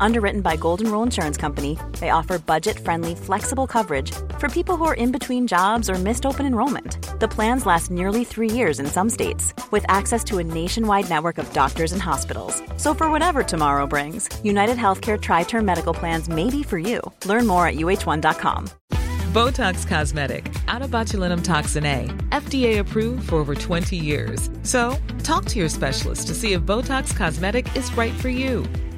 Underwritten by Golden Rule Insurance Company, they offer budget friendly, flexible coverage for people who are in between jobs or missed open enrollment. The plans last nearly three years in some states, with access to a nationwide network of doctors and hospitals. So, for whatever tomorrow brings, United Healthcare Tri Term Medical Plans may be for you. Learn more at uh1.com. Botox Cosmetic, onabotulinumtoxinA, FDA approved for over 20 years. So, talk to your specialist to see if Botox Cosmetic is right for you.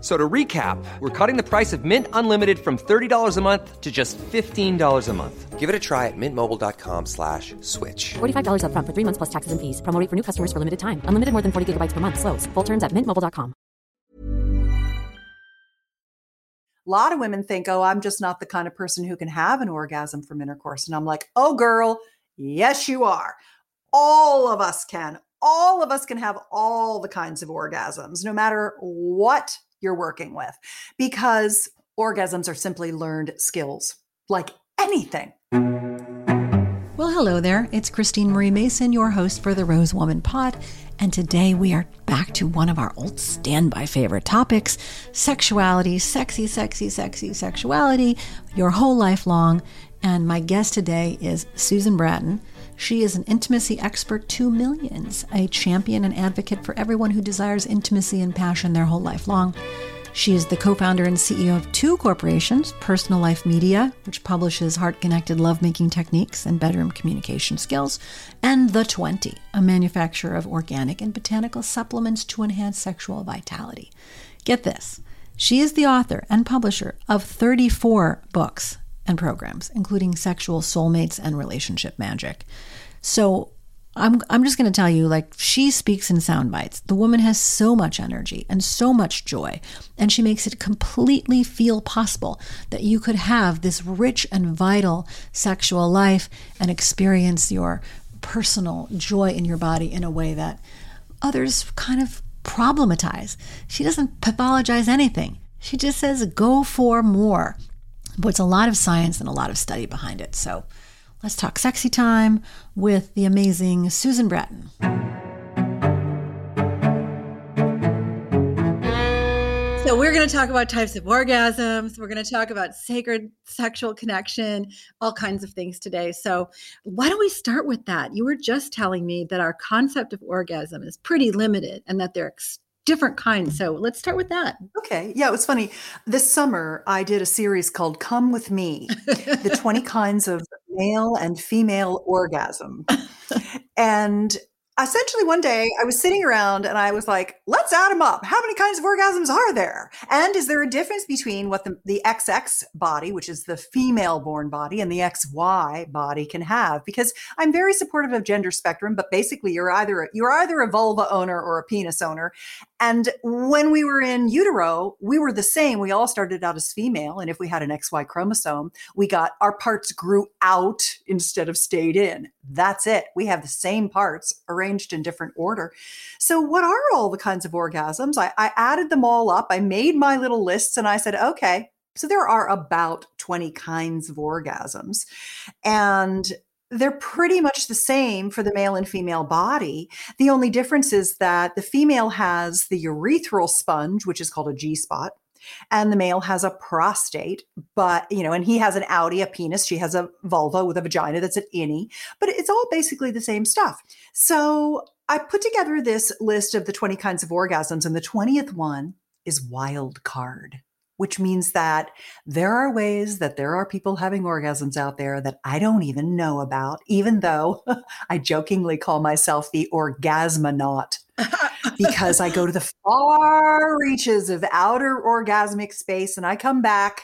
So to recap, we're cutting the price of Mint Unlimited from $30 a month to just $15 a month. Give it a try at mintmobile.com slash switch. $45 up front for three months plus taxes and fees. Promo rate for new customers for limited time. Unlimited more than 40 gigabytes per month. Slows. Full terms at mintmobile.com. A lot of women think, oh, I'm just not the kind of person who can have an orgasm from intercourse. And I'm like, oh, girl, yes, you are. All of us can. All of us can have all the kinds of orgasms, no matter what you're working with, because orgasms are simply learned skills like anything. Well, hello there. It's Christine Marie Mason, your host for the Rose Woman Pod. And today we are back to one of our old standby favorite topics sexuality, sexy, sexy, sexy sexuality, your whole life long. And my guest today is Susan Bratton. She is an intimacy expert to millions, a champion and advocate for everyone who desires intimacy and passion their whole life long. She is the co founder and CEO of two corporations Personal Life Media, which publishes heart connected lovemaking techniques and bedroom communication skills, and The 20, a manufacturer of organic and botanical supplements to enhance sexual vitality. Get this she is the author and publisher of 34 books and programs, including Sexual Soulmates and Relationship Magic. So I'm, I'm just going to tell you, like, she speaks in sound bites. The woman has so much energy and so much joy, and she makes it completely feel possible that you could have this rich and vital sexual life and experience your personal joy in your body in a way that others kind of problematize. She doesn't pathologize anything. She just says, go for more. Puts a lot of science and a lot of study behind it. So, Let's talk sexy time with the amazing Susan Bratton. So, we're going to talk about types of orgasms. We're going to talk about sacred sexual connection, all kinds of things today. So, why don't we start with that? You were just telling me that our concept of orgasm is pretty limited and that they're different kinds. So let's start with that. Okay. Yeah, it was funny. This summer, I did a series called Come With Me The 20 Kinds of Male and Female Orgasm. and essentially one day I was sitting around and I was like, let's add them up. How many kinds of orgasms are there? And is there a difference between what the, the XX body, which is the female born body, and the XY body can have? Because I'm very supportive of gender spectrum, but basically you're either you're either a vulva owner or a penis owner. And when we were in utero, we were the same. We all started out as female. And if we had an XY chromosome, we got our parts grew out instead of stayed in. That's it. We have the same parts arranged in different order. So, what are all the kinds of orgasms? I, I added them all up. I made my little lists and I said, okay, so there are about 20 kinds of orgasms. And they're pretty much the same for the male and female body. The only difference is that the female has the urethral sponge, which is called a G spot, and the male has a prostate, but you know, and he has an outie, a penis. She has a vulva with a vagina that's an innie, but it's all basically the same stuff. So I put together this list of the 20 kinds of orgasms, and the 20th one is wild card which means that there are ways that there are people having orgasms out there that I don't even know about, even though I jokingly call myself the orgasmonaut. because I go to the far reaches of outer orgasmic space and I come back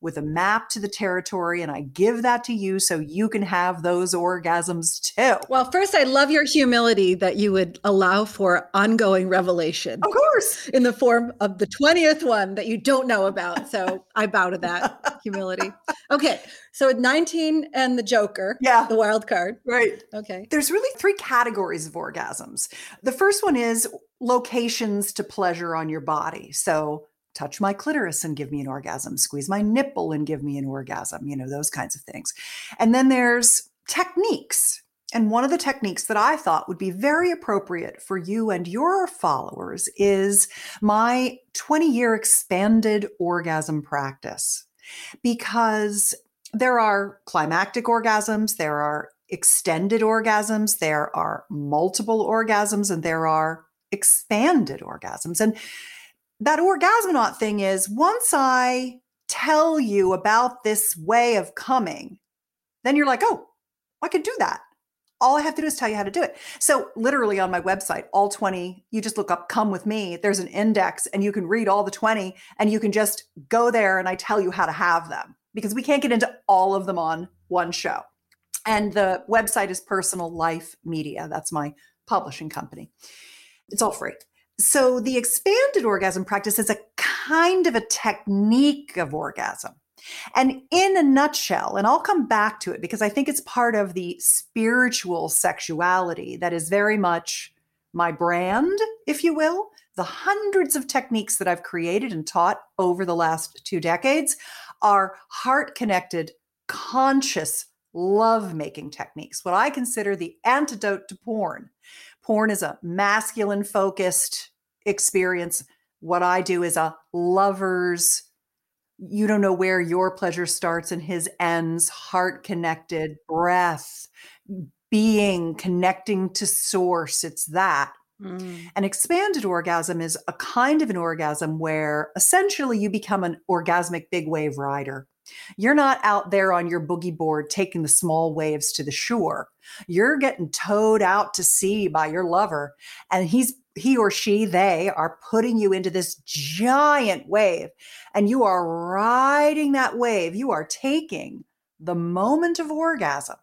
with a map to the territory and I give that to you so you can have those orgasms too. Well, first, I love your humility that you would allow for ongoing revelation. Of course. In the form of the 20th one that you don't know about. So I bow to that humility. Okay. So at 19 and the Joker. Yeah. The wild card. Right. Okay. There's really three categories of orgasms. The first one is locations to pleasure on your body. So touch my clitoris and give me an orgasm, squeeze my nipple and give me an orgasm, you know, those kinds of things. And then there's techniques. And one of the techniques that I thought would be very appropriate for you and your followers is my 20 year expanded orgasm practice. Because there are climactic orgasms, there are extended orgasms, there are multiple orgasms, and there are expanded orgasms. And that orgasmonaut thing is once I tell you about this way of coming, then you're like, oh, I could do that. All I have to do is tell you how to do it. So, literally on my website, all 20, you just look up come with me. There's an index and you can read all the 20 and you can just go there and I tell you how to have them because we can't get into all of them on one show. And the website is Personal Life Media. That's my publishing company. It's all free. So the expanded orgasm practice is a kind of a technique of orgasm. And in a nutshell, and I'll come back to it because I think it's part of the spiritual sexuality that is very much my brand, if you will. The hundreds of techniques that I've created and taught over the last two decades are heart connected, conscious love making techniques, what I consider the antidote to porn. Porn is a masculine focused experience. What I do is a lover's, you don't know where your pleasure starts and his ends, heart connected, breath, being, connecting to source. It's that. Mm. An expanded orgasm is a kind of an orgasm where essentially you become an orgasmic big wave rider. You're not out there on your boogie board taking the small waves to the shore. You're getting towed out to sea by your lover, and he's he or she, they are putting you into this giant wave, and you are riding that wave. You are taking the moment of orgasm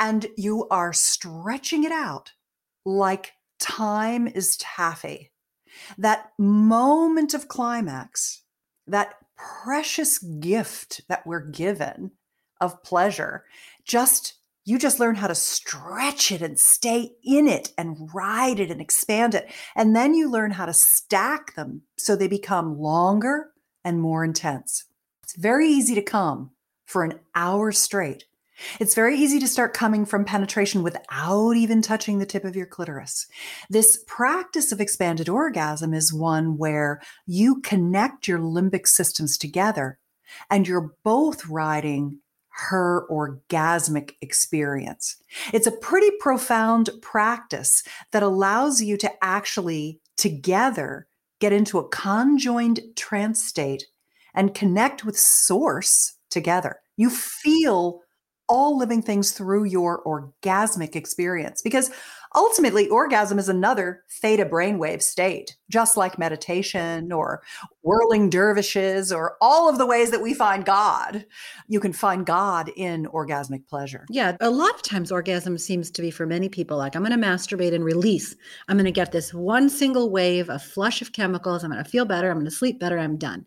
and you are stretching it out like time is taffy. That moment of climax, that precious gift that we're given of pleasure, just you just learn how to stretch it and stay in it and ride it and expand it. And then you learn how to stack them so they become longer and more intense. It's very easy to come for an hour straight. It's very easy to start coming from penetration without even touching the tip of your clitoris. This practice of expanded orgasm is one where you connect your limbic systems together and you're both riding her orgasmic experience. It's a pretty profound practice that allows you to actually together get into a conjoined trance state and connect with source together. You feel all living things through your orgasmic experience because ultimately orgasm is another theta brainwave state just like meditation or whirling dervishes or all of the ways that we find god. You can find god in orgasmic pleasure. Yeah a lot of times orgasm seems to be for many people like i'm going to masturbate and release. I'm going to get this one single wave a flush of chemicals. I'm going to feel better. I'm going to sleep better. I'm done.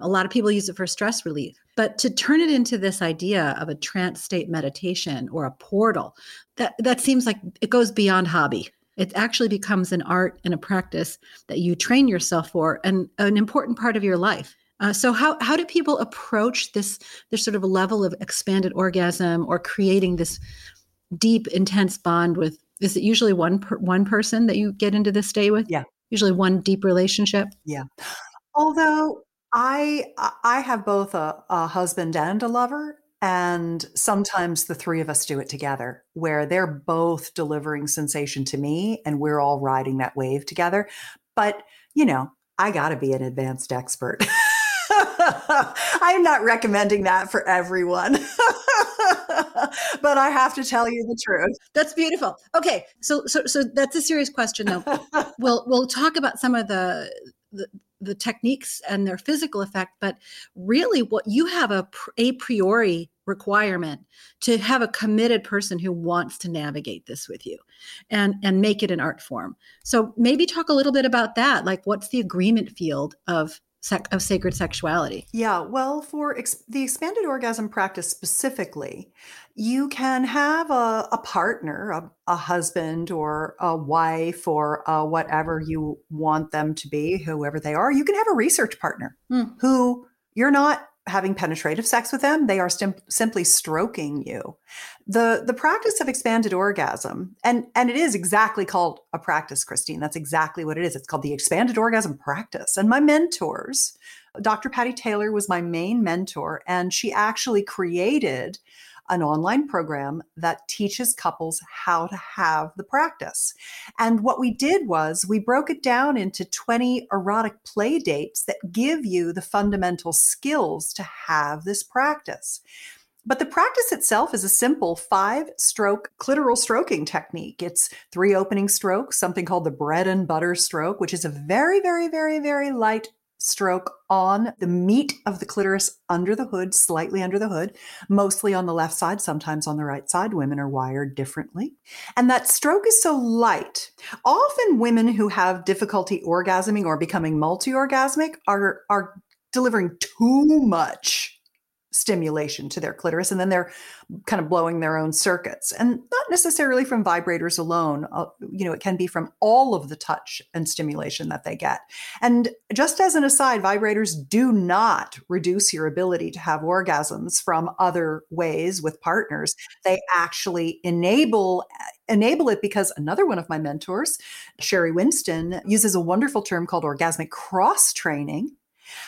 A lot of people use it for stress relief but to turn it into this idea of a trance state meditation or a portal, that, that seems like it goes beyond hobby. It actually becomes an art and a practice that you train yourself for and an important part of your life. Uh, so how how do people approach this this sort of a level of expanded orgasm or creating this deep intense bond with is it usually one per, one person that you get into this state with yeah usually one deep relationship yeah although I I have both a, a husband and a lover, and sometimes the three of us do it together, where they're both delivering sensation to me, and we're all riding that wave together. But you know, I got to be an advanced expert. I'm not recommending that for everyone. but I have to tell you the truth. That's beautiful. Okay, so so so that's a serious question though. we'll we'll talk about some of the, the the techniques and their physical effect, but really what you have a a priori requirement to have a committed person who wants to navigate this with you and and make it an art form. So maybe talk a little bit about that. Like what's the agreement field of sec- of sacred sexuality? Yeah, well, for ex- the expanded orgasm practice specifically, you can have a, a partner, a, a, husband or a wife or a whatever you want them to be, whoever they are. You can have a research partner mm. who you're not having penetrative sex with them they are stim- simply stroking you. The the practice of expanded orgasm and and it is exactly called a practice christine. That's exactly what it is. It's called the expanded orgasm practice. And my mentors dr patty taylor was my main mentor and she actually created an online program that teaches couples how to have the practice. And what we did was we broke it down into 20 erotic play dates that give you the fundamental skills to have this practice. But the practice itself is a simple five stroke clitoral stroking technique. It's three opening strokes, something called the bread and butter stroke, which is a very, very, very, very light stroke on the meat of the clitoris under the hood, slightly under the hood, mostly on the left side, sometimes on the right side. Women are wired differently. And that stroke is so light. Often women who have difficulty orgasming or becoming multi-orgasmic are are delivering too much stimulation to their clitoris and then they're kind of blowing their own circuits. And not necessarily from vibrators alone uh, you know it can be from all of the touch and stimulation that they get. And just as an aside vibrators do not reduce your ability to have orgasms from other ways with partners. They actually enable enable it because another one of my mentors Sheri Winston uses a wonderful term called orgasmic cross training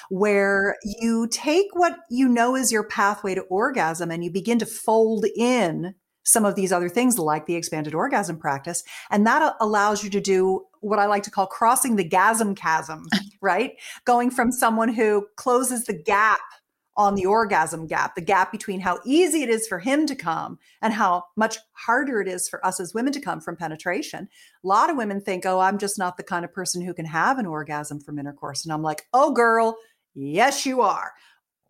where you take what you know is your pathway to orgasm and you begin to fold in some of these other things like the expanded orgasm practice and that uh, allows you to do what i like to call crossing the gasm chasm right? Going from someone who closes the gap on the orgasm gap, the gap between how easy it is for him to come and how much harder it is for us as women to come from penetration. A lot of women think, oh, I'm just not the kind of person who can have an orgasm from intercourse. And I'm like, oh, girl, yes, you are.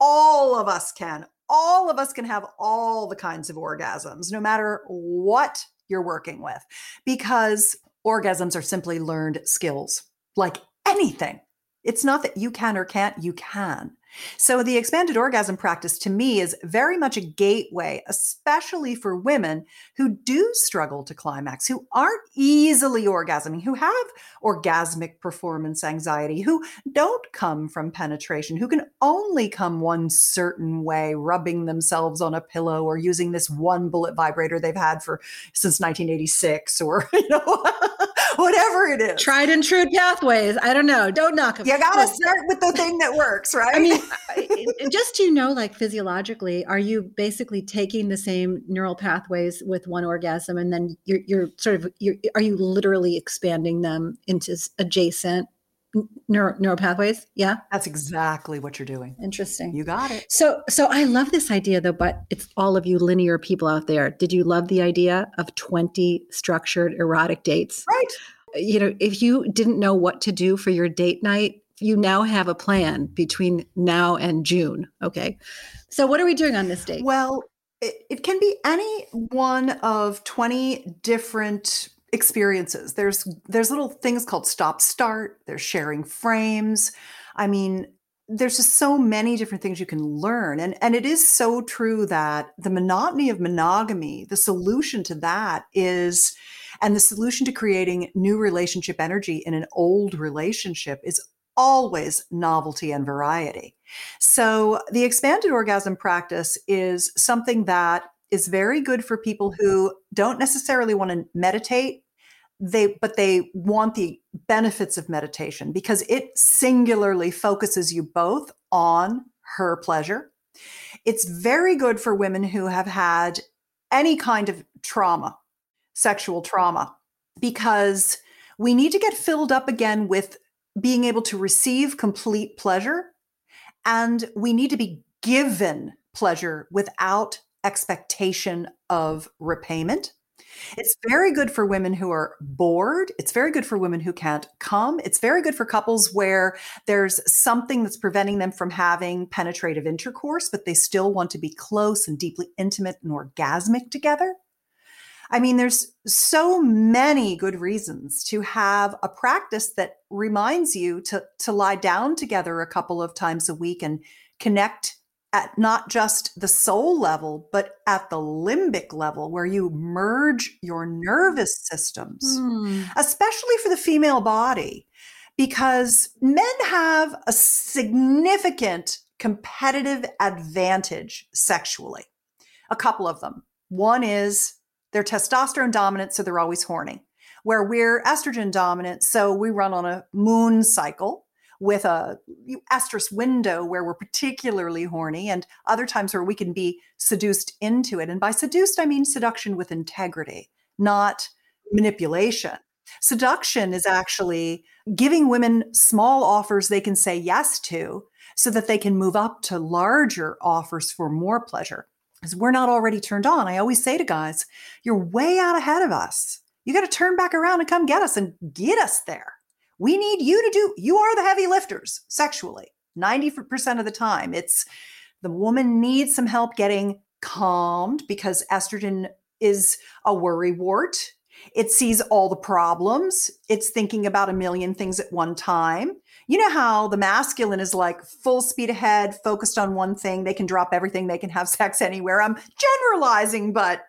All of us can. All of us can have all the kinds of orgasms, no matter what you're working with, because orgasms are simply learned skills like anything. It's not that you can or can't, you can. So, the expanded orgasm practice to me is very much a gateway, especially for women who do struggle to climax, who aren't easily orgasming, who have orgasmic performance anxiety, who don't come from penetration, who can only come one certain way, rubbing themselves on a pillow or using this one bullet vibrator they've had for since 1986 or, you know. whatever it is. Tried and true pathways. I don't know. Don't knock them. You got to start with the thing that works, right? I mean, just to know, like physiologically, are you basically taking the same neural pathways with one orgasm, and then you're you're sort of you're, are you literally expanding them into adjacent neuro, neural pathways? Yeah? That's exactly what you're doing. Interesting. You got it. So so i love this idea though but it's all of you linear people out there. Did you love the idea of 20 structured erotic dates? Right. You know if you didn't know what to do for your date night you now have a plan between now and june okay? So what are we doing on this date? Well it, it can be any one of 20 different experiences. There's there's little things called stop start, there's sharing frames. I mean, there's just so many different things you can learn and and it is so true that the monotony of monogamy, the solution to that is and the solution to creating new relationship energy in an old relationship is always novelty and variety. So the expanded orgasm practice is something that is very good for people who don't necessarily want to meditate. They but they want the benefits of meditation because it singularly focuses you both on her pleasure. It's very good for women who have had any kind of trauma sexual trauma because we need to get filled up again with being able to receive complete pleasure and we need to be given pleasure without expectation of repayment. It's very good for women who are bored. It's very good for women who can't come. It's very good for couples where there's something that's preventing them from having penetrative intercourse, but they still want to be close and deeply intimate and orgasmic together. I mean, there's so many good reasons to have a practice that reminds you to, to lie down together a couple of times a week and connect at not just the soul level, but at the limbic level, where you merge your nervous systems, mm. especially for the female body, because men have a significant competitive advantage sexually. A couple of them. One is they're testosterone dominant, so they're always horny, where we're estrogen dominant, so we run on a moon cycle with a estrus window where we're particularly horny and other times where we can be seduced into it. And by seduced, I mean seduction with integrity, not manipulation. Seduction is actually giving women small offers they can say yes to so that they can move up to larger offers for more pleasure. Because we're not already turned on. I always say to guys, you're way out ahead of us. You got to turn back around and come get us and get us there. We need you to do, you are the heavy lifters sexually. 90% of the time, it's the woman needs some help getting calmed because estrogen is a worry wart. It sees all the problems. It's thinking about a million things at one time. You know how the masculine is like full speed ahead, focused on one thing. They can drop everything, they can have sex anywhere. I'm generalizing, but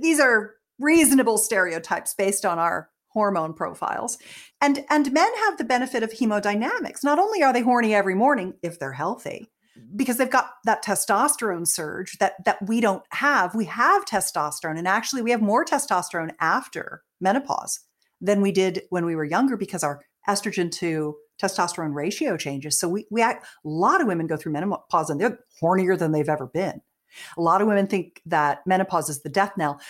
these are reasonable stereotypes based on our hormone profiles. And and men have the benefit of hemodynamics. Not only are they horny every morning if they're healthy, because they've got that testosterone surge that that we don't have. We have testosterone and actually we have more testosterone after menopause than we did when we were younger because our estrogen to testosterone ratio changes. So we we act, a lot of women go through menopause and they're hornier than they've ever been. A lot of women think that menopause is the death knell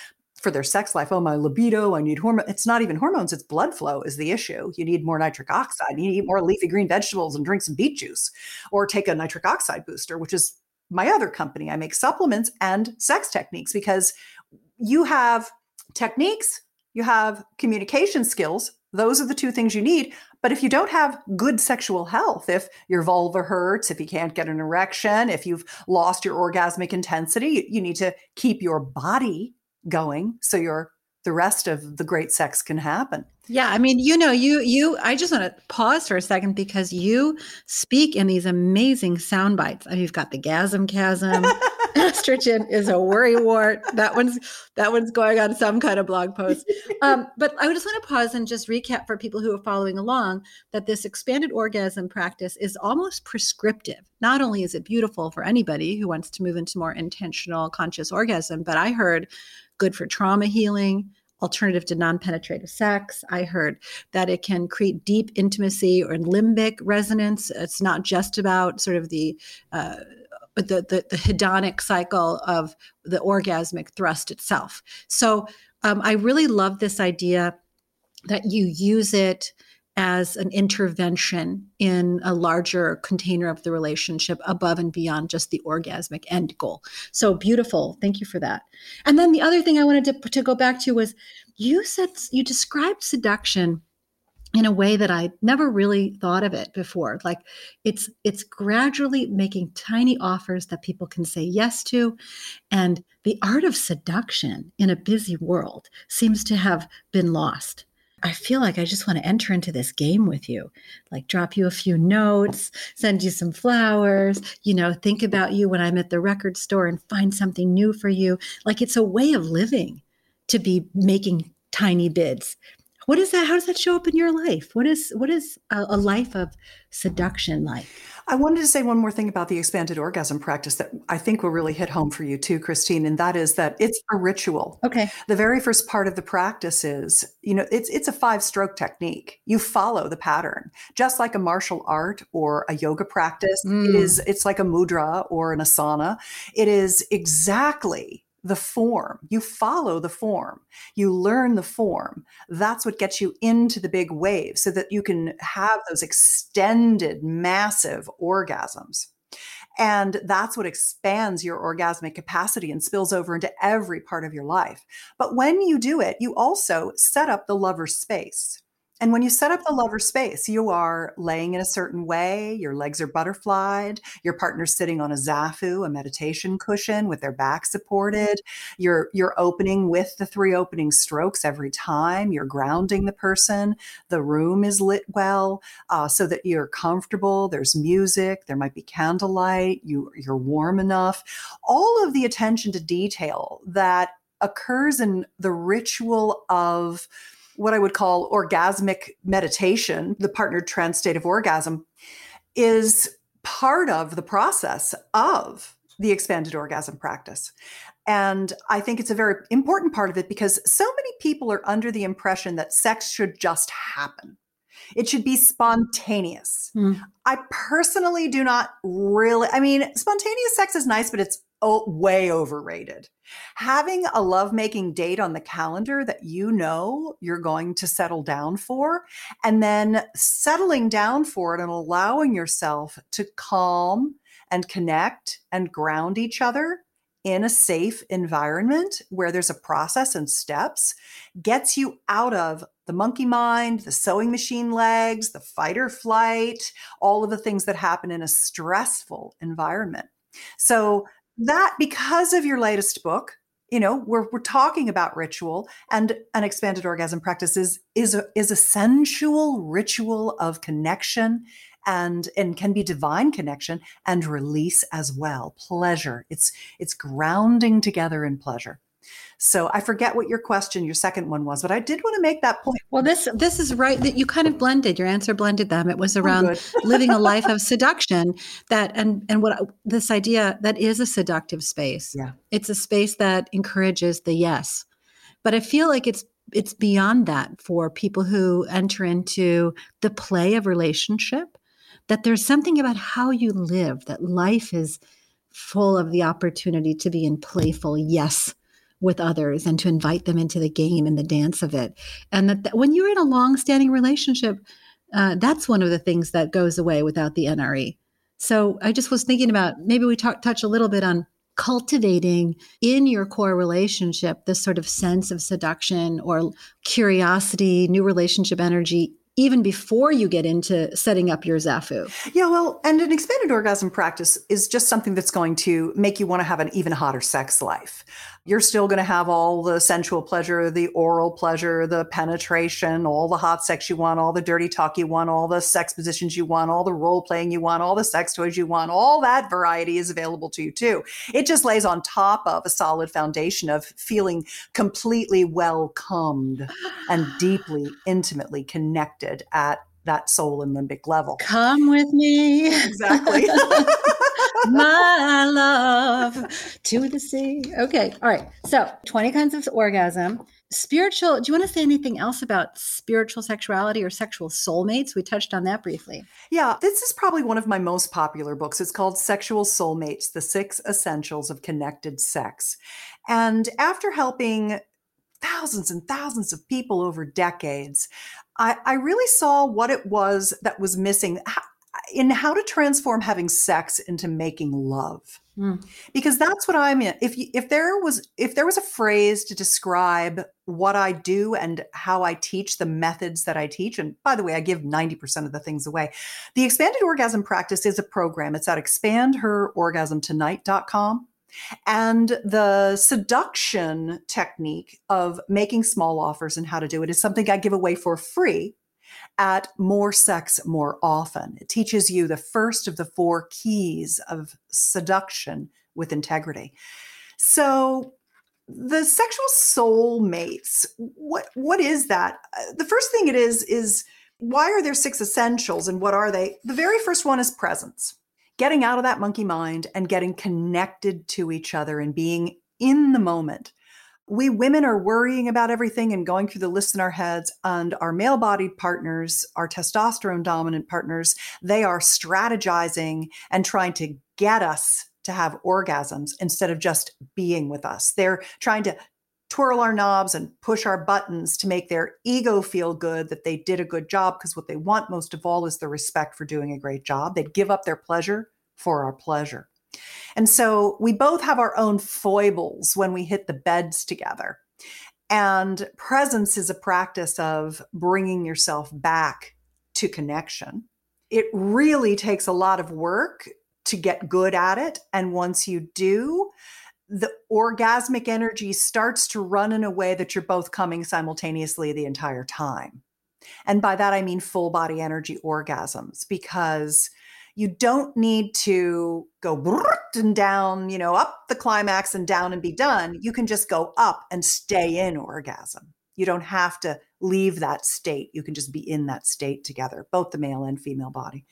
for their sex life. Oh, my libido, I need hormone. It's not even hormones, it's blood flow is the issue. You need more nitric oxide. You need eat more leafy green vegetables and drink some beet juice or take a nitric oxide booster, which is my other company. I make supplements and sex techniques because you have techniques, you have communication skills. Those are the two things you need. But if you don't have good sexual health, if your vulva hurts, if you can't get an erection, if you've lost your orgasmic intensity, you need to keep your body going so your the rest of the great sex can happen. Yeah, I mean, you know, you you I just want to pause for a second because you speak in these amazing sound bites. I mean, you've got the gasm chasm. Estrogen is a worry wart. That one's that one's going on some kind of blog post. Um, but I just want to pause and just recap for people who are following along that this expanded orgasm practice is almost prescriptive. Not only is it beautiful for anybody who wants to move into more intentional conscious orgasm, but I heard good for trauma healing, alternative to non penetrative sex. I heard that it can create deep intimacy or limbic resonance. It's not just about sort of the uh, the, the, the hedonic cycle of the orgasmic thrust itself. So um, I really love this idea that you use it as an intervention in a larger container of the relationship above and beyond just the orgasmic end goal. So beautiful. Thank you for that. And then the other thing I wanted to, to go back to was you said you described seduction in a way that I never really thought of it before. Like it's it's gradually making tiny offers that people can say yes to and the art of seduction in a busy world seems to have been lost. I feel like I just want to enter into this game with you, like drop you a few notes, send you some flowers, you know, think about you when I'm at the record store and find something new for you. Like it's a way of living to be making tiny bids. What is that? How does that show up in your life? What is what is a, a life of seduction like? I wanted to say one more thing about the expanded orgasm practice that I think will really hit home for you too, Christine, and that is that it's a ritual. Okay. The very first part of the practice is, you know, it's it's a five stroke technique. You follow the pattern, just like a martial art or a yoga practice. Mm. It is it's like a mudra or an asana. It is exactly the form. You follow the form. You learn the form. That's what gets you into the big wave so that you can have those extended, massive orgasms. And that's what expands your orgasmic capacity and spills over into every part of your life. But when you do it, you also set up the lover space. And when you set up the lover space, you are laying in a certain way, your legs are butterflied, your partner's sitting on a zafu, a meditation cushion with their back supported. You're you're opening with the three opening strokes every time. You're grounding the person. The room is lit well uh, so that you're comfortable. There's music. There might be candlelight. You you're warm enough. All of the attention to detail that occurs in the ritual of what I would call orgasmic meditation, the partnered trance state of orgasm, is part of the process of the expanded orgasm practice. And I think it's a very important part of it because so many people are under the impression that sex should just happen. It should be spontaneous. Mm. I personally do not really, I mean, spontaneous sex is nice, but it's oh, way overrated. Having a lovemaking date on the calendar that you know you're going to settle down for, and then settling down for it and allowing yourself to calm and connect and ground each other in a safe environment where there's a process and steps gets you out of the monkey mind, the sewing machine legs, the fight or flight, all of the things that happen in a stressful environment. So, that because of your latest book, you know, we're, we're talking about ritual and an expanded orgasm practice is, is, a, is a sensual ritual of connection and and can be divine connection and release as well. Pleasure. It's it's grounding together in pleasure so I forget what your question, your second one was, but I did want to make that point. Well, this this is right that you kind of blended your answer blended them. It was oh, around oh, living a life of seduction that and and what this idea that is a seductive space. Yeah. It's a space that encourages the yes. But I feel like it's it's beyond that for people who enter into the play of relationship that there's something about how you live that life is full of the opportunity to be in playful yes with others and to invite them into the game and the dance of it. And that, that when you're in a long-standing relationship, uh, that's one of the things that goes away without the NRE. So I just was thinking about maybe we talk, touch a little bit on cultivating in your core relationship this sort of sense of seduction or curiosity, new relationship energy even before you get into setting up your Zafu. Yeah, well, and an expanded orgasm practice is just something that's going to make you want to have an even hotter sex life you're still going to have all the sensual pleasure, the oral pleasure, the penetration, all the hot sex you want, all the dirty talk you want, all the sex positions you want, all the role playing you want, all the sex toys you want, all that variety is available to you too. It just lays on top of a solid foundation of feeling completely welcomed and deeply, intimately connected at that soul and limbic level. Come with me. Exactly. my love to the sea. Okay. All right. So 20 kinds of orgasm. Spiritual, do you want to say anything else about spiritual sexuality or sexual soulmates? We touched on that briefly. Yeah, this is probably one of my most popular books. It's called Sexual Soulmates The Six Essentials of Connected Sex. And after helping thousands and thousands of people over decades, I, I really saw what it was that was missing. In how to transform having sex into making love. Mm. because that's what i'm in. If if there was if there was a phrase to describe what i do and how i teach the methods that i teach and by the way i give 90% of the things away the expanded orgasm practice is a program. It's at expandherorgasmtonight.com and the seduction technique of making small offers and how to do it is something I give away for free at More Sex More Often. It teaches you the first of the four keys of seduction with integrity. So, the sexual soulmates, what what is that? Uh, the first thing it is is why are there six essentials and what are they? The very first one is presence. Getting out of that monkey mind and getting connected to each other and being in the moment. We women are worrying about everything and going through the list in our heads and our male bodied partners our testosterone dominant partners they are strategizing and trying to get us to have orgasms instead of just being with us. They're trying to twirl our knobs and push our buttons to make their ego feel good that they did a good job because what they want most of all is the respect for doing a great job they'd give up their pleasure for our pleasure And so we both have our own foibles when we hit the beds together. And presence is a practice of bringing yourself back to connection. It really takes a lot of work to get good at it. And once you do, the orgasmic energy starts to run in a way that you're both coming simultaneously the entire time. And by that, I mean full body energy orgasms because you don't need to go and down, you know, up the climax and down and be done. You can just go up and stay in orgasm. You don't have to leave that state. You can just be in that state together, both the male and female body.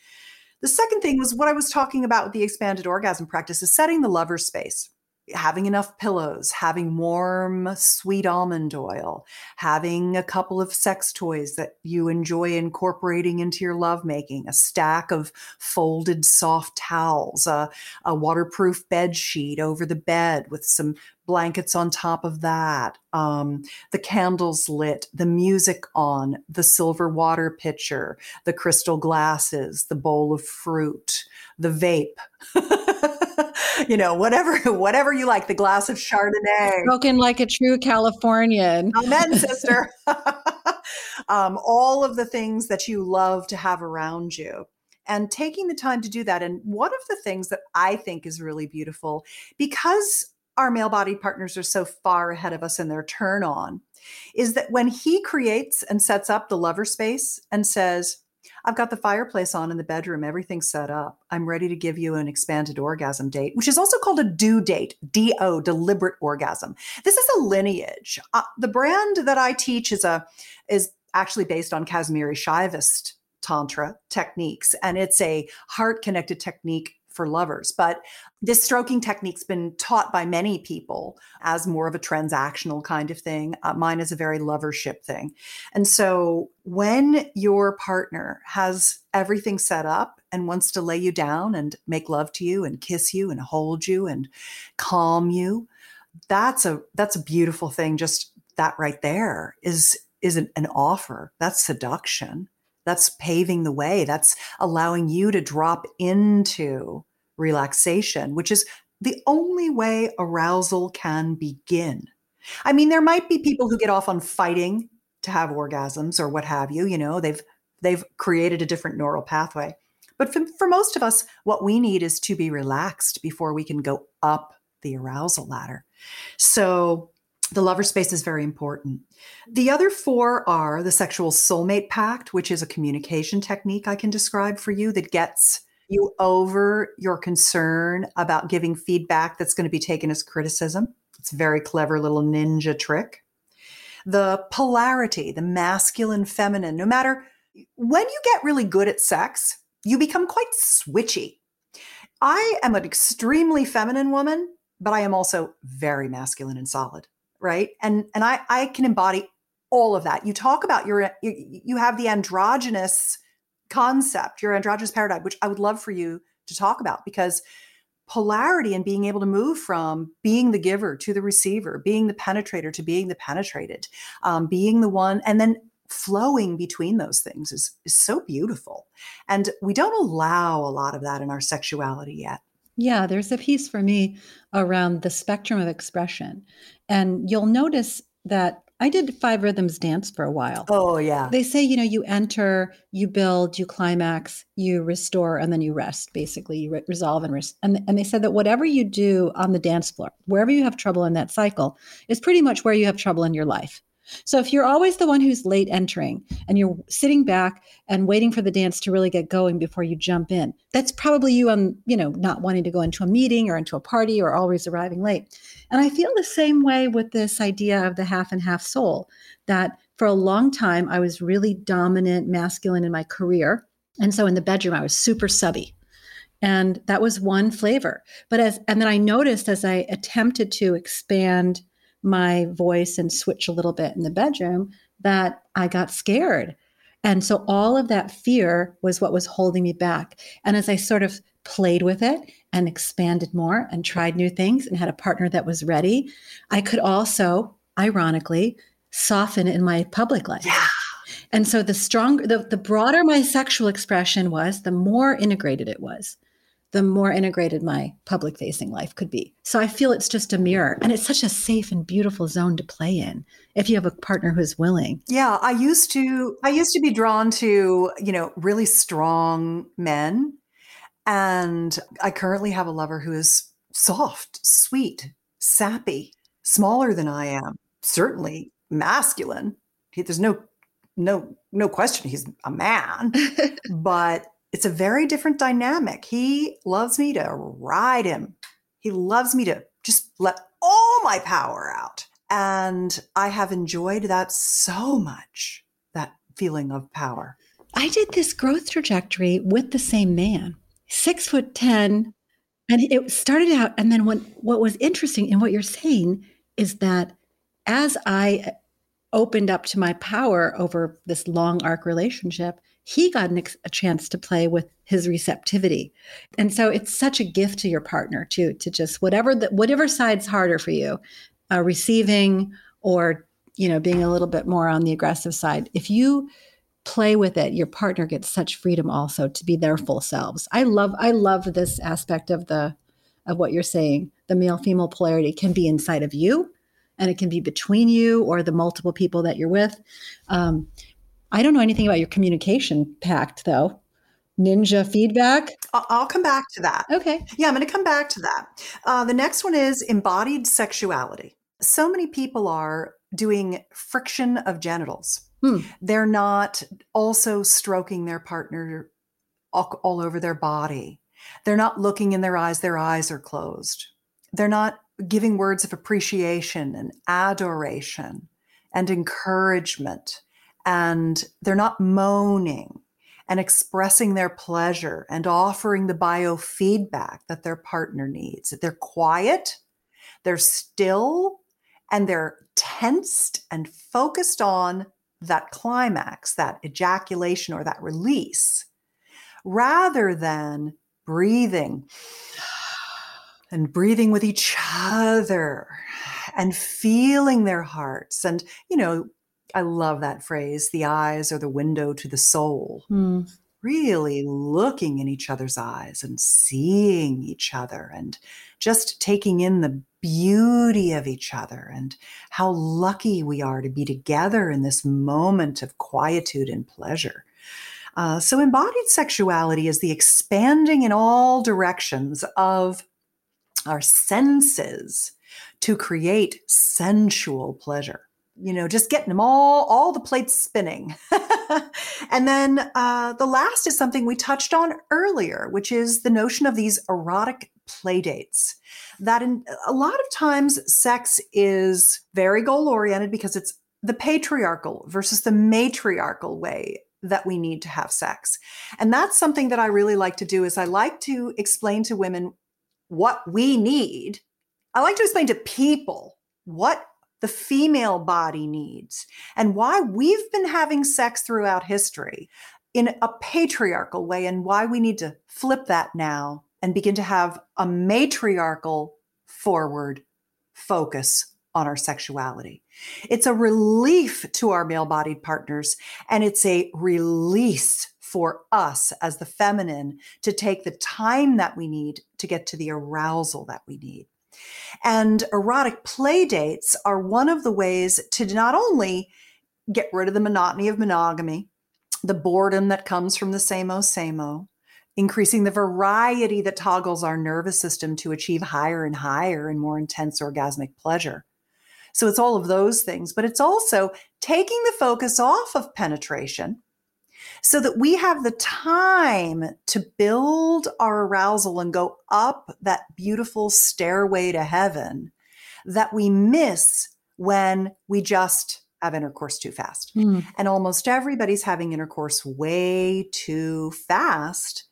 The second thing was what I was talking about with the expanded orgasm practice is setting the lover space having enough pillows, having warm, sweet almond oil, having a couple of sex toys that you enjoy incorporating into your lovemaking, a stack of folded soft towels, a, a waterproof bed sheet over the bed with some blankets on top of that, um, the candles lit, the music on, the silver water pitcher, the crystal glasses, the bowl of fruit, the vape. you know, whatever, whatever you like, the glass of Chardonnay. Spoken like a true Californian. Amen, sister. um, all of the things that you love to have around you and taking the time to do that. And one of the things that I think is really beautiful, because our male body partners are so far ahead of us in their turn on, is that when he creates and sets up the lover space and says, I've got the fireplace on in the bedroom, everything's set up. I'm ready to give you an expanded orgasm date, which is also called a DO date, DO, deliberate orgasm. This is a lineage. Uh, the brand that I teach is a is actually based on Kashmir Shaivist tantra techniques and it's a heart connected technique for lovers. But this stroking technique's been taught by many people as more of a transactional kind of thing. Uh, mine is a very lovership thing. And so when your partner has everything set up and wants to lay you down and make love to you and kiss you and hold you and calm you, that's a that's a beautiful thing just that right there is is an, an offer. That's seduction that's paving the way that's allowing you to drop into relaxation, which is the only way arousal can begin. I mean, there might be people who get off on fighting to have orgasms or what have you, you know, they've they've created a different neural pathway. But for, for most of us, what we need is to be relaxed before we can go up the arousal ladder. So the lover space is very important. The other four are the sexual soulmate pact, which is a communication technique I can describe for you that gets you over your concern about giving feedback that's going to be taken as criticism. It's a very clever little ninja trick. The polarity, the masculine, feminine, no matter when you get really good at sex, you become quite switchy. I am an extremely feminine woman, but I am also very masculine and solid, right? And and I I can embody all of that. You talk about your you, you have the androgynous concept, your androgynous paradigm, which I would love for you to talk about because polarity and being able to move from being the giver to the receiver, being the penetrator to being the penetrated, um, being the one, and then flowing between those things is, is so beautiful. And we don't allow a lot of that in our sexuality yet. Yeah, there's a piece for me around the spectrum of expression. And you'll notice that I did five rhythms dance for a while. Oh, yeah. They say, you know, you enter, you build, you climax, you restore, and then you rest. Basically, you re- resolve and rest. And, and they said that whatever you do on the dance floor, wherever you have trouble in that cycle, is pretty much where you have trouble in your life. So if you're always the one who's late entering and you're sitting back and waiting for the dance to really get going before you jump in, that's probably you on, you know, not wanting to go into a meeting or into a party or always arriving late. And I feel the same way with this idea of the half and half soul that for a long time I was really dominant masculine in my career. And so in the bedroom I was super subby and that was one flavor but as and then i noticed as i attempted to expand my voice and switch a little bit in the bedroom that I got scared. And so all of that fear was what was holding me back. And as I sort of played with it and expanded more and tried new things and had a partner that was ready, I could also, ironically, soften in my public life. Yeah. And so the stronger, the, the broader my sexual expression was, the more integrated it was. The more integrated my public facing life could be. So I feel it's just a mirror and it's such a safe and beautiful zone to play in if you have a partner who's willing. Yeah, I used to I used to be drawn to, you know, really strong men and I currently have a lover who is soft, sweet, sappy, smaller than I am, certainly masculine. He, there's no no no question he's a man, but it's a very different dynamic. He loves me to ride him. He loves me to just let all my power out. And I have enjoyed that so much, that feeling of power. I did this growth trajectory with the same man, six foot 10. And it started out, and then when, what was interesting in what you're saying is that as I opened up to my power over this long arc relationship, he got an, a chance to play with his receptivity. And so it's such a gift to your partner too, to just whatever the, whatever side's harder for you, uh, receiving or you know being a little bit more on the aggressive side. If you play with it, your partner gets such freedom also to be their full selves. I love I love this aspect of the of what you're saying. The male female polarity can be inside of you and it can be between you or the multiple people that you're with. Um, I don't know anything about your communication pact, though. Ninja feedback? I'll come back to that. Okay. Yeah, I'm going to come back to that. Uh, the next one is embodied sexuality. So many people are doing friction of genitals. Hmm. They're not also stroking their partner all, all over their body. They're not looking in their eyes, their eyes are closed. They're not giving words of appreciation and adoration and encouragement and they're not moaning and expressing their pleasure and offering the biofeedback that their partner needs. They're quiet, they're still, and they're tensed and focused on that climax, that ejaculation or that release, rather than breathing and breathing with each other and feeling their hearts and you know I love that phrase. The eyes are the window to the soul. Mm. Really looking in each other's eyes and seeing each other and just taking in the beauty of each other and how lucky we are to be together in this moment of quietude and pleasure. Uh, so, embodied sexuality is the expanding in all directions of our senses to create sensual pleasure you know, just getting them all, all the plates spinning. and then uh, the last is something we touched on earlier, which is the notion of these erotic play dates. That in a lot of times sex is very goal oriented because it's the patriarchal versus the matriarchal way that we need to have sex. And that's something that I really like to do is I like to explain to women what we need. I like to explain to people what the female body needs and why we've been having sex throughout history in a patriarchal way and why we need to flip that now and begin to have a matriarchal forward focus on our sexuality. It's a relief to our male bodied partners and it's a release for us as the feminine to take the time that we need to get to the arousal that we need. And erotic play dates are one of the ways to not only get rid of the monotony of monogamy, the boredom that comes from the same o same o, increasing the variety that toggles our nervous system to achieve higher and higher and more intense orgasmic pleasure. So it's all of those things, but it's also taking the focus off of penetration so that we have the time to build our arousal and go up that beautiful stairway to heaven that we miss when we just have intercourse too fast. Mm. And almost everybody's having intercourse way too fast.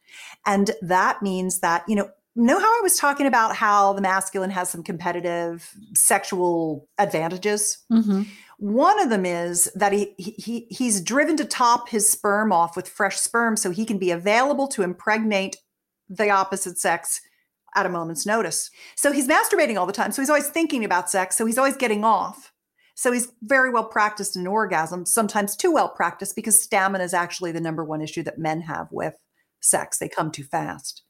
And that means that, you know, know how I was talking about how the masculine has some competitive sexual advantages? Mm-hmm. One of them is that he, he he's driven to top his sperm off with fresh sperm so he can be available to impregnate the opposite sex at a moment's notice. So he's masturbating all the time. So he's always thinking about sex. So he's always getting off. So he's very well practiced in orgasm, sometimes too well practiced because stamina is actually the number one issue that men have with sex. They come too fast.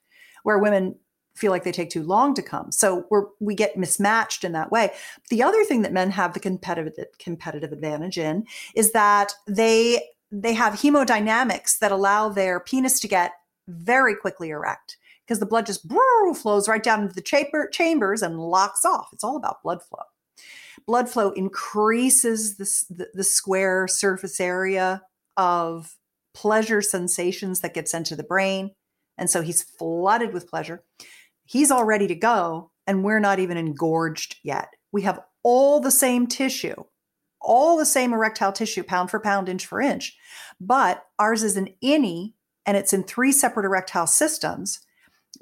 where women feel like they take too long to come. So we're we get mismatched in that way. The other thing that men have the competitive competitive advantage in is that they they have hemodynamics that allow their penis to get very quickly erect because the blood just flows right down into the chamber, chambers and locks off. It's all about blood flow. Blood flow increases the, the square surface area of pleasure sensations that get sent to the brain. And so he's flooded with pleasure. He's all ready to go, and we're not even engorged yet. We have all the same tissue, all the same erectile tissue, pound for pound, inch for inch. But ours is an innie, and it's in three separate erectile systems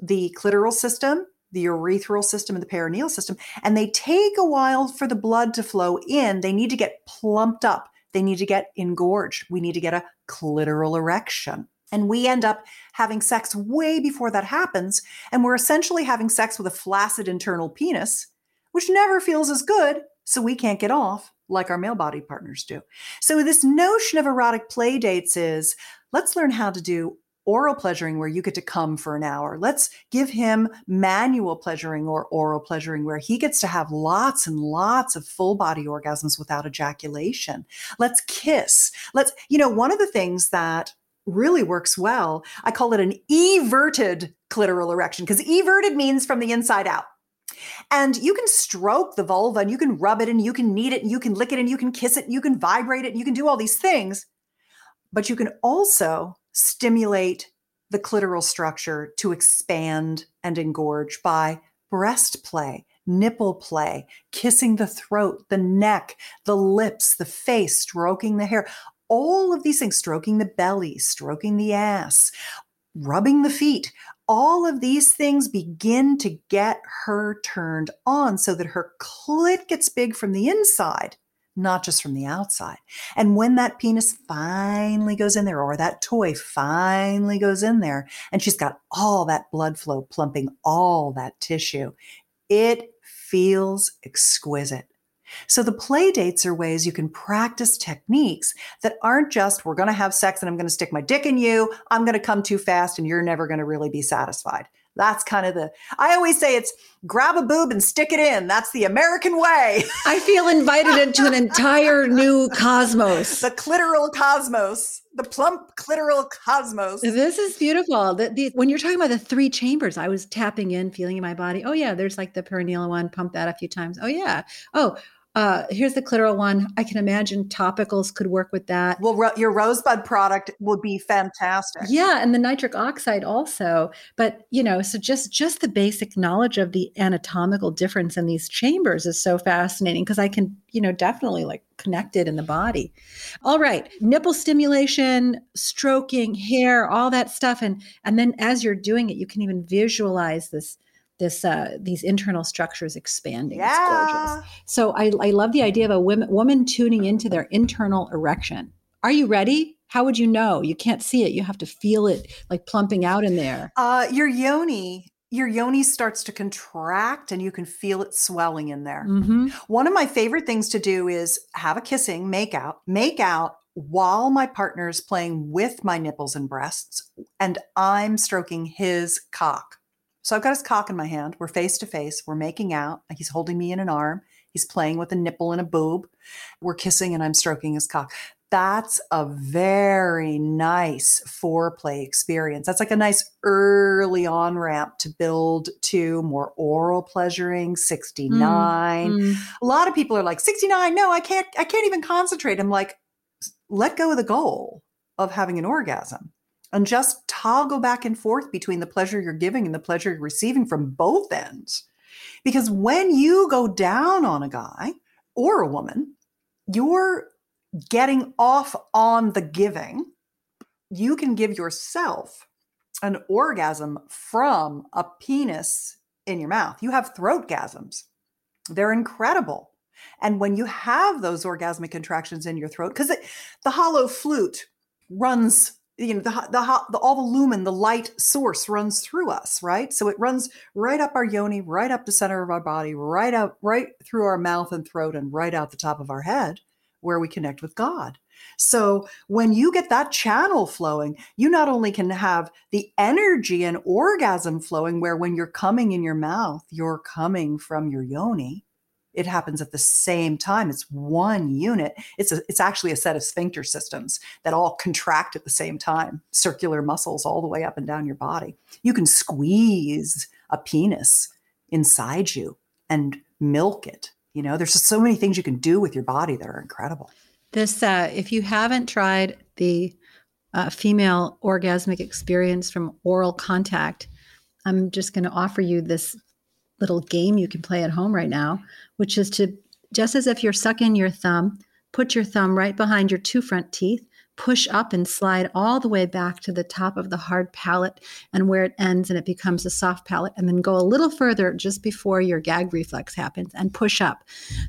the clitoral system, the urethral system, and the perineal system. And they take a while for the blood to flow in. They need to get plumped up, they need to get engorged. We need to get a clitoral erection. And we end up having sex way before that happens. And we're essentially having sex with a flaccid internal penis, which never feels as good. So we can't get off like our male body partners do. So, this notion of erotic play dates is let's learn how to do oral pleasuring where you get to come for an hour. Let's give him manual pleasuring or oral pleasuring where he gets to have lots and lots of full body orgasms without ejaculation. Let's kiss. Let's, you know, one of the things that really works well, I call it an everted clitoral erection because everted means from the inside out. And you can stroke the vulva and you can rub it and you can knead it and you can lick it and you can kiss it and you can vibrate it and you can do all these things. But you can also stimulate the clitoral structure to expand and engorge by breast play, nipple play, kissing the throat, the neck, the lips, the face, stroking the hair. All of these things, stroking the belly, stroking the ass, rubbing the feet, all of these things begin to get her turned on so that her clit gets big from the inside not just from the outside. And when that penis finally goes in there, or that toy finally goes in there, and she's got all that blood flow plumping all that tissue, it feels exquisite. So the play dates are ways you can practice techniques that aren't just, we're going to have sex and I'm going to stick my dick in you, I'm going to come too fast and you're never going to really be satisfied. That's kind of the, I always say it's grab a boob and stick it in. That's the American way. I feel invited into an entire new cosmos. the clitoral cosmos, the plump clitoral cosmos. This is beautiful. The, the, when you're talking about the three chambers, I was tapping in, feeling in my body. Oh, yeah, there's like the perineal one, pump that a few times. Oh, yeah. Oh, uh, here's the clitoral one. I can imagine topicals could work with that. Well, ro- your rosebud product would be fantastic. Yeah, and the nitric oxide also. But you know, so just just the basic knowledge of the anatomical difference in these chambers is so fascinating because I can, you know, definitely like connect it in the body. All right, nipple stimulation, stroking, hair, all that stuff, and and then as you're doing it, you can even visualize this this uh, these internal structures expanding. Yeah. It's gorgeous. So I, I love the idea of a woman, woman tuning into their internal erection. Are you ready? How would you know? You can't see it. You have to feel it like plumping out in there. Uh, your yoni, your yoni starts to contract and you can feel it swelling in there. Mm-hmm. One of my favorite things to do is have a kissing, make out, make out while my partner is playing with my nipples and breasts and I'm stroking his cock. So I've got his cock in my hand. We're face to face. We're making out. He's holding me in an arm. He's playing with a nipple and a boob. We're kissing and I'm stroking his cock. That's a very nice foreplay experience. That's like a nice early on ramp to build to more oral pleasuring. 69. Mm, mm. A lot of people are like, 69, no, I can't, I can't even concentrate. I'm like, let go of the goal of having an orgasm and just toggle back and forth between the pleasure you're giving and the pleasure you're receiving from both ends. Because when you go down on a guy or a woman, you're getting off on the giving. You can give yourself an orgasm from a penis in your mouth. You have throat gasms. They're incredible. And when you have those orgasmic contractions in your throat, because the hollow flute runs you know the, the, the all the lumen the light source runs through us right so it runs right up our yoni right up the center of our body right out right through our mouth and throat and right out the top of our head where we connect with god So when you get that channel flowing, you not only can have the energy and orgasm flowing, where when you're coming in your mouth, you're coming from your yoni. It happens at the same time. It's one unit. It's a, it's actually a set of sphincter systems that all contract at the same time, circular muscles all the way up and down your body. You can squeeze a penis inside you and milk it. You know, there's just so many things you can do with your body that are incredible. This, uh, if you haven't tried the uh, female orgasmic experience from oral contact, I'm just going to offer you this little game you can play at home right now, which is to just as if you're sucking your thumb, put your thumb right behind your two front teeth, push up and slide all the way back to the top of the hard palate and where it ends and it becomes a soft palate, and then go a little further just before your gag reflex happens and push up.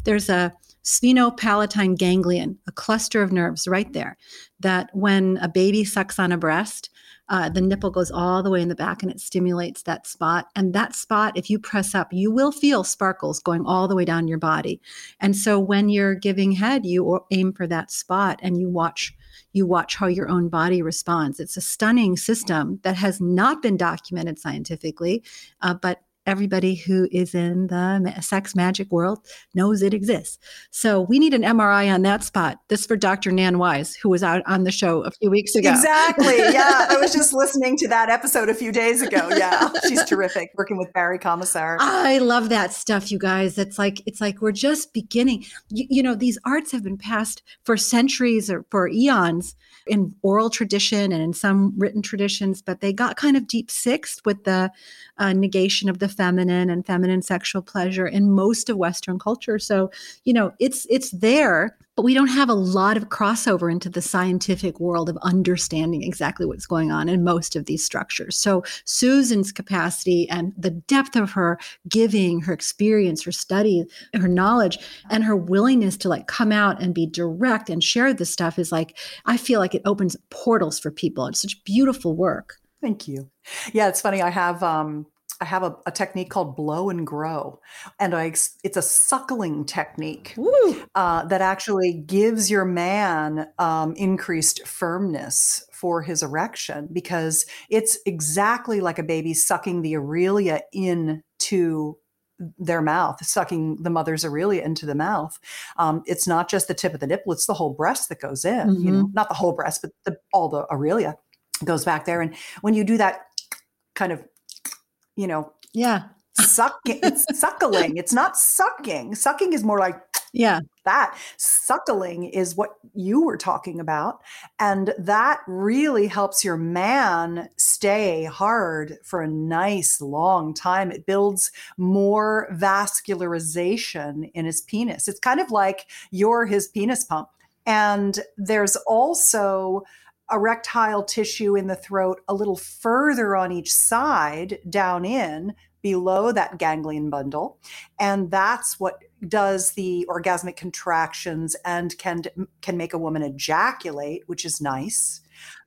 There's a sphenopalatine ganglion, a cluster of nerves right there, that when a baby sucks on a breast, uh, the nipple goes all the way in the back and it stimulates that spot. And that spot, if you press up, you will feel sparkles going all the way down your body. And so when you're giving head, you aim for that spot and you watch you watch how your own body responds. It's a stunning system that has not been documented scientifically, uh, but everybody who is in the sex magic world knows it exists. So we need an MRI on that spot. This for Dr. Nan Wise, who was out on the show a few weeks ago. Exactly. Yeah. I was just listening to that episode a few days ago. Yeah. She's terrific working with Barry Komisar. I love that stuff, you guys. It's like, it's like we're just beginning. You, you know, these arts have been passed for centuries or for eons in oral tradition and in some written traditions, but they got kind of deep sixth with the uh, negation of the feminine and feminine sexual pleasure in most of Western culture. So, you know, it's it's there, but we don't have a lot of crossover into the scientific world of understanding exactly what's going on in most of these structures. So Susan's capacity and the depth of her giving, her experience, her study, her knowledge, and her willingness to like come out and be direct and share this stuff is like, I feel like it opens portals for people. It's such beautiful work. Thank you. Yeah, it's funny. I have um, I have a, a, technique called blow and grow, and I it's a suckling technique uh, that actually gives your man um, increased firmness for his erection because it's exactly like a baby sucking the areola into their mouth, sucking the mother's areola into the mouth. Um, it's not just the tip of the nipple; it's the whole breast that goes in. Mm-hmm. You know, not the whole breast, but the, all the areola goes back there. And when you do that kind of you know, yeah, sucking, it's suckling. It's not sucking. Sucking is more like yeah, that. Suckling is what you were talking about. And that really helps your man stay hard for a nice long time. It builds more vascularization in his penis. It's kind of like you're his penis pump. And there's also erectile tissue in the throat a little further on each side down in below that ganglion bundle. And that's what does the orgasmic contractions and can can make a woman ejaculate which is nice.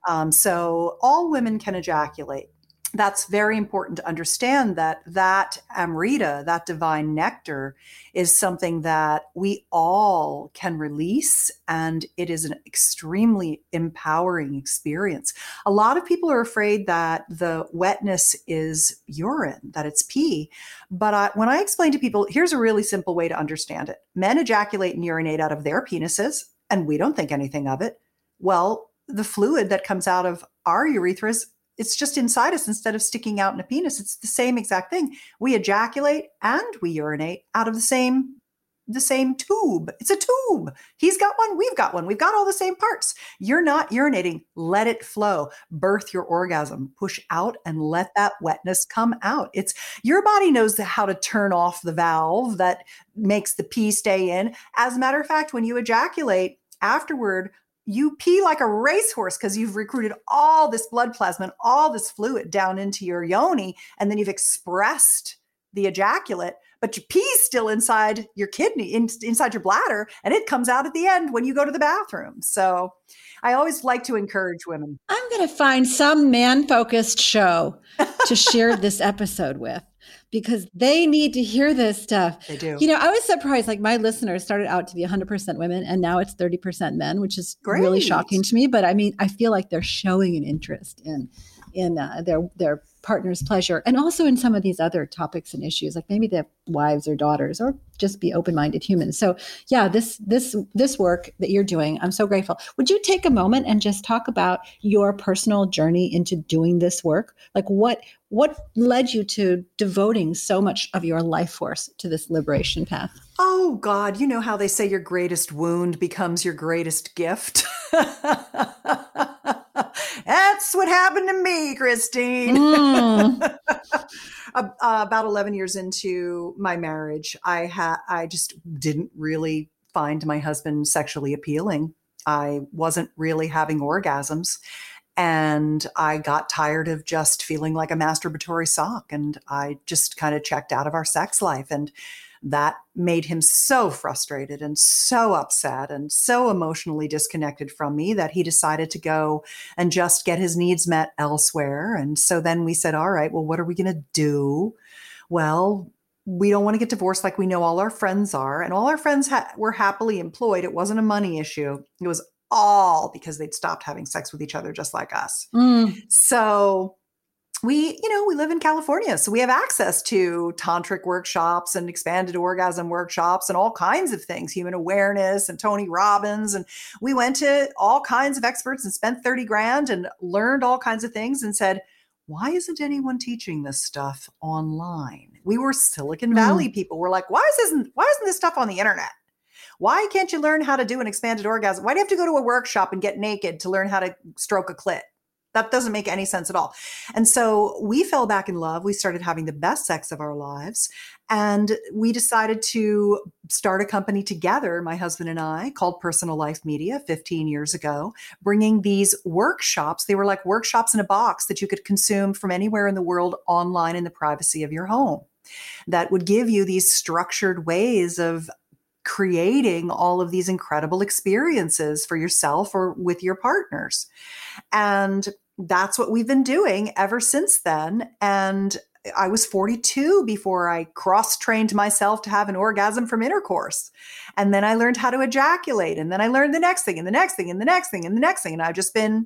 Um, so all women can ejaculate that's very important to understand that that amrita that divine nectar is something that we all can release and it is an extremely empowering experience. A lot of people are afraid that the wetness is urine that it's pee but I, when i explain to people here's a really simple way to understand it. Men ejaculate and urinate out of their penises and we don't think anything of it. Well the fluid that comes out of our urethras it's just inside us instead of sticking out in a penis. It's the same exact thing. We ejaculate and we urinate out of the same the same tube. It's a tube. He's got one, we've got one. We've got all the same parts. You're not urinating. Let it flow. Birth your orgasm. Push out and let that wetness come out. It's your body knows how to turn off the valve that makes the pee stay in. As a matter of fact, when you ejaculate, afterward, you pee like a racehorse because you've recruited all this blood plasma and all this fluid down into your yoni, and then you've expressed the ejaculate, but your pee's still inside your kidney, in, inside your bladder, and it comes out at the end when you go to the bathroom. So I always like to encourage women. I'm going to find some man focused show to share this episode with. Because they need to hear this stuff. They do. You know, I was surprised. Like my listeners started out to be 100% women, and now it's 30% men, which is really shocking to me. But I mean, I feel like they're showing an interest in in uh, their their partner's pleasure, and also in some of these other topics and issues, like maybe they have wives or daughters, or just be open minded humans. So, yeah, this this this work that you're doing, I'm so grateful. Would you take a moment and just talk about your personal journey into doing this work? Like what what led you to devoting so much of your life force to this liberation path? Oh, God, you know how they say your greatest wound becomes your greatest gift? That's what happened to me, Christine. Mm. Uh, about 11 years into my marriage, I had I just didn't really find my husband sexually appealing. I wasn't really having orgasms. And I got tired of just feeling like a masturbatory sock. And I just kind of checked out of our sex life. And that made him so frustrated and so upset and so emotionally disconnected from me that he decided to go and just get his needs met elsewhere. And so then we said, all right, well, what are we going to do? Well, we don't want to get divorced like we know all our friends are. And all our friends ha- were happily employed. It wasn't a money issue, it was all because they'd stopped having sex with each other just like us. Mm. So we, you know, we live in California, so we have access to tantric workshops and expanded orgasm workshops and all kinds of things, human awareness and Tony Robbins. And we went to all kinds of experts and spent 30 grand and learned all kinds of things and said, why isn't anyone teaching this stuff online? We were Silicon hmm. Valley people. We're like, why isn't why isn't this stuff on the internet? Why can't you learn how to do an expanded orgasm? Why do you have to go to a workshop and get naked to learn how to stroke a clit? That doesn't make any sense at all. And so we fell back in love. We started having the best sex of our lives. And we decided to start a company together, my husband and I, called Personal Life Media 15 years ago, bringing these workshops. They were like workshops in a box that you could consume from anywhere in the world online in the privacy of your home that would give you these structured ways of creating all of these incredible experiences for yourself or with your partners. And that's what we've been doing ever since then. And I was 42 before I cross trained myself to have an orgasm from intercourse. And then I learned how to ejaculate. And then I learned the next thing and the next thing and the next thing and the next thing. And I've just been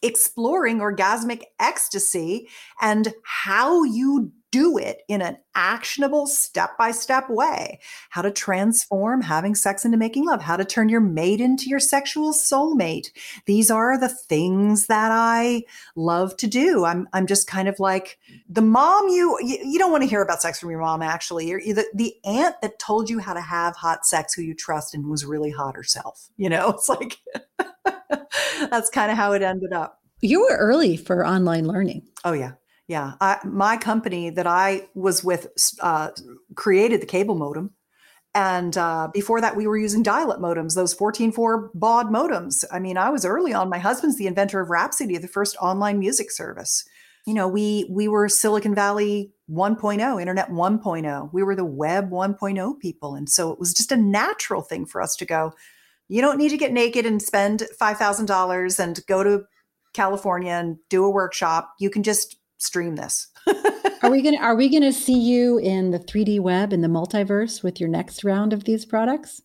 exploring orgasmic ecstasy and how you do it in an actionable step by step way. How to transform having sex into making love, how to turn your mate into your sexual soulmate. These are the things that I love to do. I'm, I'm just kind of like the mom you, you, you don't want to hear about sex from your mom, actually. You're, you're the, the aunt that told you how to have hot sex who you trust and was really hot herself. You know, it's like, that's kind of how it ended up. You were early for online learning. Oh, yeah. Yeah, I, my company that I was with uh, created the cable modem, and uh, before that, we were using dial-up modems, those 14.4 baud modems. I mean, I was early on. My husband's the inventor of Rhapsody, the first online music service. You know, we we were Silicon Valley 1.0, Internet 1.0. We were the Web 1.0 people, and so it was just a natural thing for us to go. You don't need to get naked and spend five thousand dollars and go to California and do a workshop. You can just stream this. are we gonna Are we gonna see you in the 3D web in the multiverse with your next round of these products?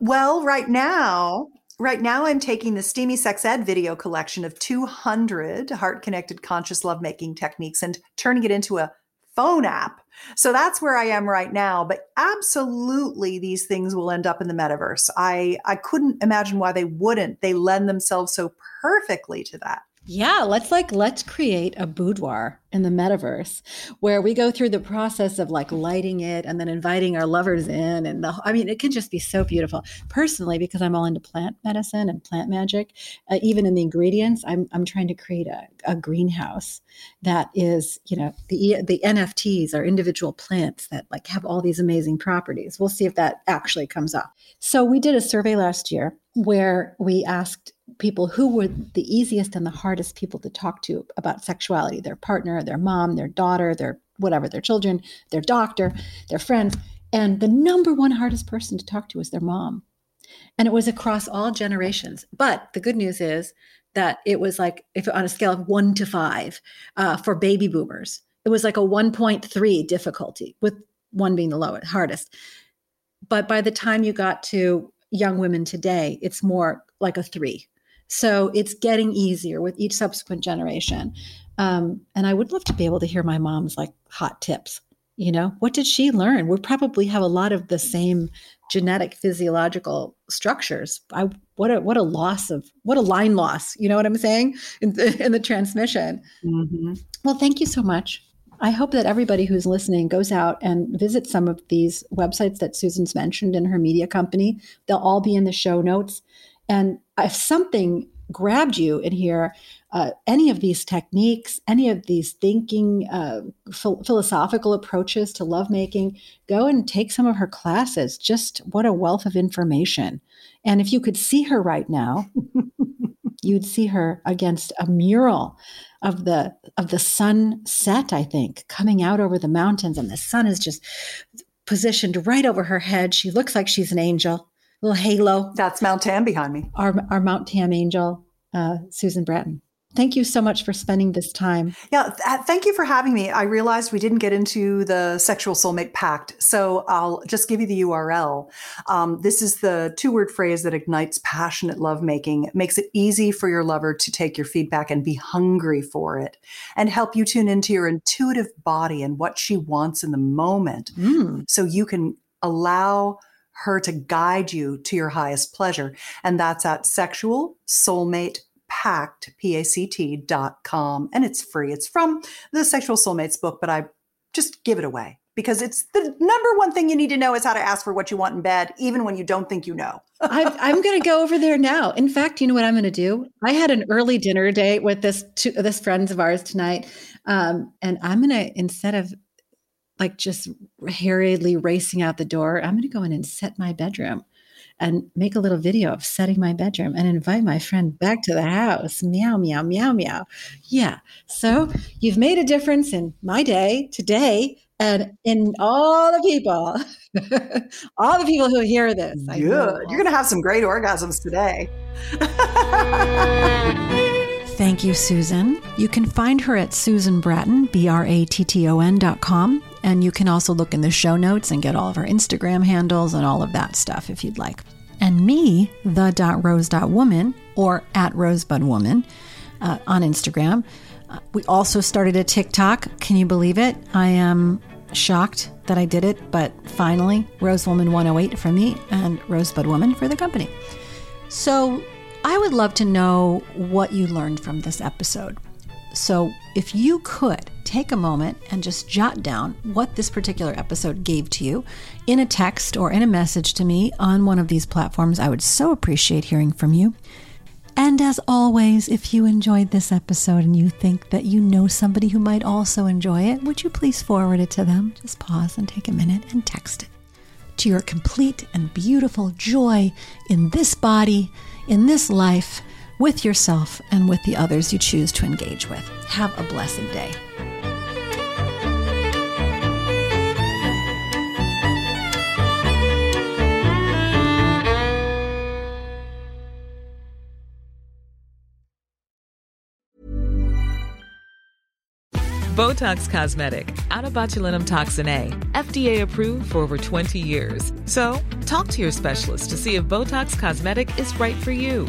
Well, right now, right now I'm taking the Steamy Sex Ed video collection of 200 heart connected conscious lovemaking techniques and turning it into a phone app. So that's where I am right now. But absolutely, these things will end up in the metaverse. I I couldn't imagine why they wouldn't. They lend themselves so perfectly to that. Yeah, let's like let's create a boudoir in the metaverse where we go through the process of like lighting it and then inviting our lovers in and the I mean it can just be so beautiful. Personally because I'm all into plant medicine and plant magic, uh, even in the ingredients, I'm I'm trying to create a, a greenhouse that is, you know, the the NFTs are individual plants that like have all these amazing properties. We'll see if that actually comes up. So we did a survey last year where we asked people who were the easiest and the hardest people to talk to about sexuality their partner, their mom, their daughter, their whatever, their children, their doctor, their friends. And the number one hardest person to talk to was their mom. And it was across all generations. But the good news is that it was like if on a scale of one to five uh, for baby boomers it was like a 1.3 difficulty, with one being the lowest, hardest. But by the time you got to young women today, it's more like a three. So it's getting easier with each subsequent generation. Um, and I would love to be able to hear my mom's like hot tips. You know, what did she learn? We probably have a lot of the same genetic physiological structures. I what a what a loss of what a line loss. You know what I'm saying in the, in the transmission. Mm-hmm. Well, thank you so much. I hope that everybody who's listening goes out and visits some of these websites that Susan's mentioned in her media company. They'll all be in the show notes. And if something grabbed you in here, uh, any of these techniques, any of these thinking, uh, ph- philosophical approaches to lovemaking, go and take some of her classes. Just what a wealth of information. And if you could see her right now, you'd see her against a mural of the of the sunset i think coming out over the mountains and the sun is just positioned right over her head she looks like she's an angel little halo that's mount tam behind me our, our mount tam angel uh, susan bratton Thank you so much for spending this time. Yeah, th- thank you for having me. I realized we didn't get into the sexual soulmate pact, so I'll just give you the URL. Um, this is the two word phrase that ignites passionate lovemaking, it makes it easy for your lover to take your feedback and be hungry for it, and help you tune into your intuitive body and what she wants in the moment mm. so you can allow her to guide you to your highest pleasure. And that's at sexual soulmate pact, P-A-C-T dot com. And it's free. It's from the Sexual Soulmates book, but I just give it away because it's the number one thing you need to know is how to ask for what you want in bed, even when you don't think you know. i am going to go over there now. In fact, you know what I'm going to do? I had an early dinner date with this two, this friends of ours tonight, um, and I'm going to instead of like just hurriedly racing out the door, I'm going to go in and set my bedroom and make a little video of setting my bedroom and invite my friend back to the house. Meow, meow, meow, meow. Yeah. So you've made a difference in my day today and in all the people, all the people who hear this. Good. You're going to have some great orgasms today. Thank you, Susan. You can find her at Susan Bratton, B R A T T O N dot com. And you can also look in the show notes and get all of our Instagram handles and all of that stuff if you'd like. And me, the rose woman or at rosebudwoman uh, on Instagram. Uh, we also started a TikTok. Can you believe it? I am shocked that I did it, but finally, Rosewoman 108 for me and Rosebud Woman for the company. So I would love to know what you learned from this episode. So, if you could take a moment and just jot down what this particular episode gave to you in a text or in a message to me on one of these platforms, I would so appreciate hearing from you. And as always, if you enjoyed this episode and you think that you know somebody who might also enjoy it, would you please forward it to them? Just pause and take a minute and text it. To your complete and beautiful joy in this body, in this life, with yourself and with the others you choose to engage with. Have a blessed day. Botox Cosmetic, onabotulinumtoxinA, FDA approved for over 20 years. So, talk to your specialist to see if Botox Cosmetic is right for you.